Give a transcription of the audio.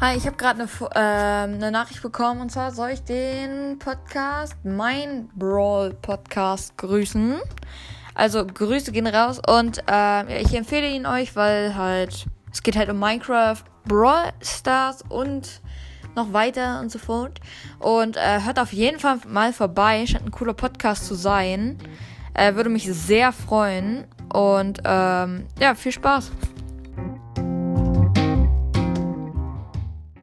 Hi, ich habe gerade eine äh, ne Nachricht bekommen und zwar soll ich den Podcast, mein Brawl Podcast, grüßen. Also Grüße gehen raus und äh, ich empfehle ihn euch, weil halt es geht halt um Minecraft, Brawl Stars und noch weiter und so fort. Und äh, hört auf jeden Fall mal vorbei. Scheint ein cooler Podcast zu sein. Äh, würde mich sehr freuen. Und ähm, ja, viel Spaß.